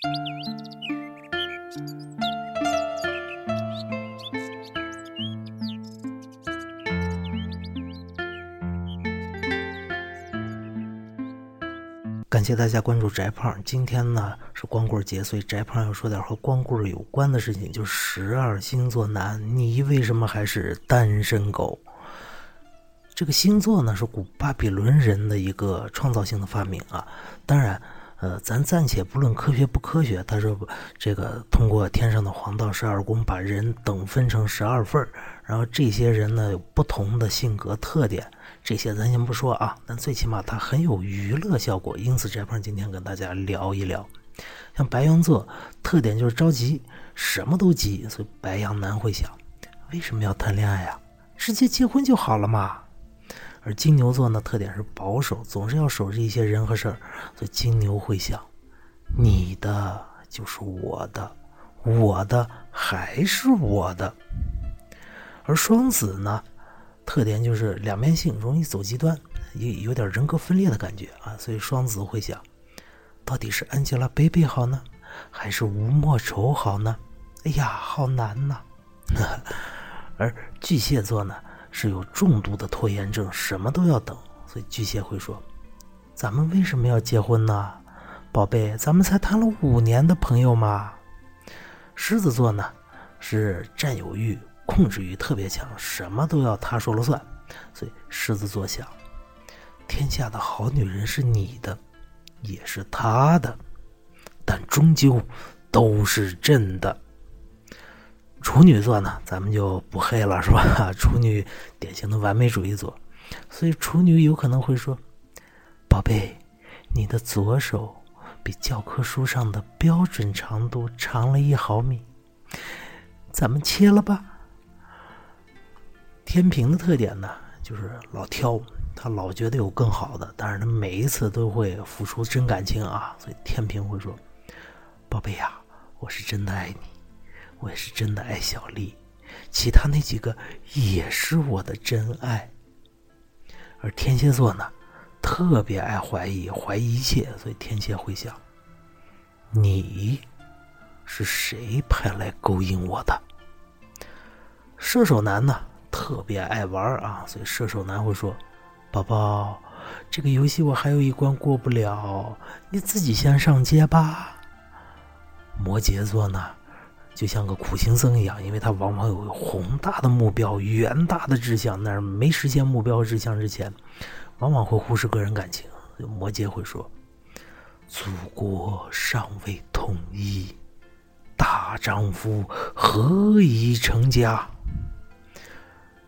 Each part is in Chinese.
感谢大家关注宅胖，今天呢是光棍节，所以宅胖要说点和光棍有关的事情，就十二星座男，你为什么还是单身狗？这个星座呢，是古巴比伦人的一个创造性的发明啊，当然。呃，咱暂且不论科学不科学，他说这个通过天上的黄道十二宫把人等分成十二份然后这些人呢有不同的性格特点。这些咱先不说啊，但最起码它很有娱乐效果，因此翟胖今天跟大家聊一聊。像白羊座，特点就是着急，什么都急，所以白羊男会想：为什么要谈恋爱呀？直接结婚就好了嘛。而金牛座呢，特点是保守，总是要守着一些人和事儿，所以金牛会想：你的就是我的，我的还是我的。而双子呢？特点就是两面性，容易走极端，有有点人格分裂的感觉啊。所以双子会想，到底是 Angelababy 好呢，还是吴莫愁好呢？哎呀，好难呐！而巨蟹座呢，是有重度的拖延症，什么都要等。所以巨蟹会说：“咱们为什么要结婚呢，宝贝？咱们才谈了五年的朋友嘛。”狮子座呢，是占有欲。控制欲特别强，什么都要他说了算，所以狮子座想：天下的好女人是你的，也是他的，但终究都是朕的。处女座呢，咱们就不黑了，是吧？处女典型的完美主义座，所以处女有可能会说：“宝贝，你的左手比教科书上的标准长度长了一毫米，咱们切了吧。”天平的特点呢，就是老挑，他老觉得有更好的，但是他每一次都会付出真感情啊，所以天平会说：“宝贝呀，我是真的爱你，我也是真的爱小丽，其他那几个也是我的真爱。”而天蝎座呢，特别爱怀疑，怀疑一切，所以天蝎会想：“你是谁派来勾引我的？”射手男呢？特别爱玩啊，所以射手男会说：“宝宝，这个游戏我还有一关过不了，你自己先上街吧。”摩羯座呢，就像个苦行僧一样，因为他往往有宏大的目标、远大的志向，但是没实现目标志向之前，往往会忽视个人感情。摩羯会说：“祖国尚未统一，大丈夫何以成家？”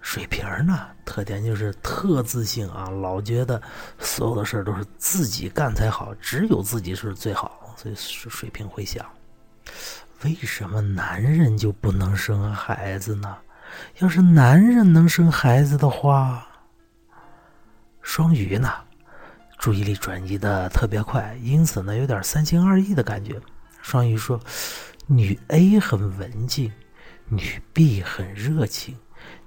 水瓶呢，特点就是特自信啊，老觉得所有的事都是自己干才好，只有自己是最好，所以水瓶会想：为什么男人就不能生孩子呢？要是男人能生孩子的话，双鱼呢，注意力转移的特别快，因此呢，有点三心二意的感觉。双鱼说：女 A 很文静，女 B 很热情。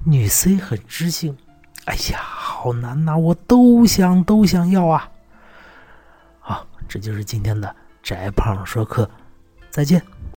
女 C 很知性，哎呀，好难呐！我都想，都想要啊！好，这就是今天的翟胖说课，再见。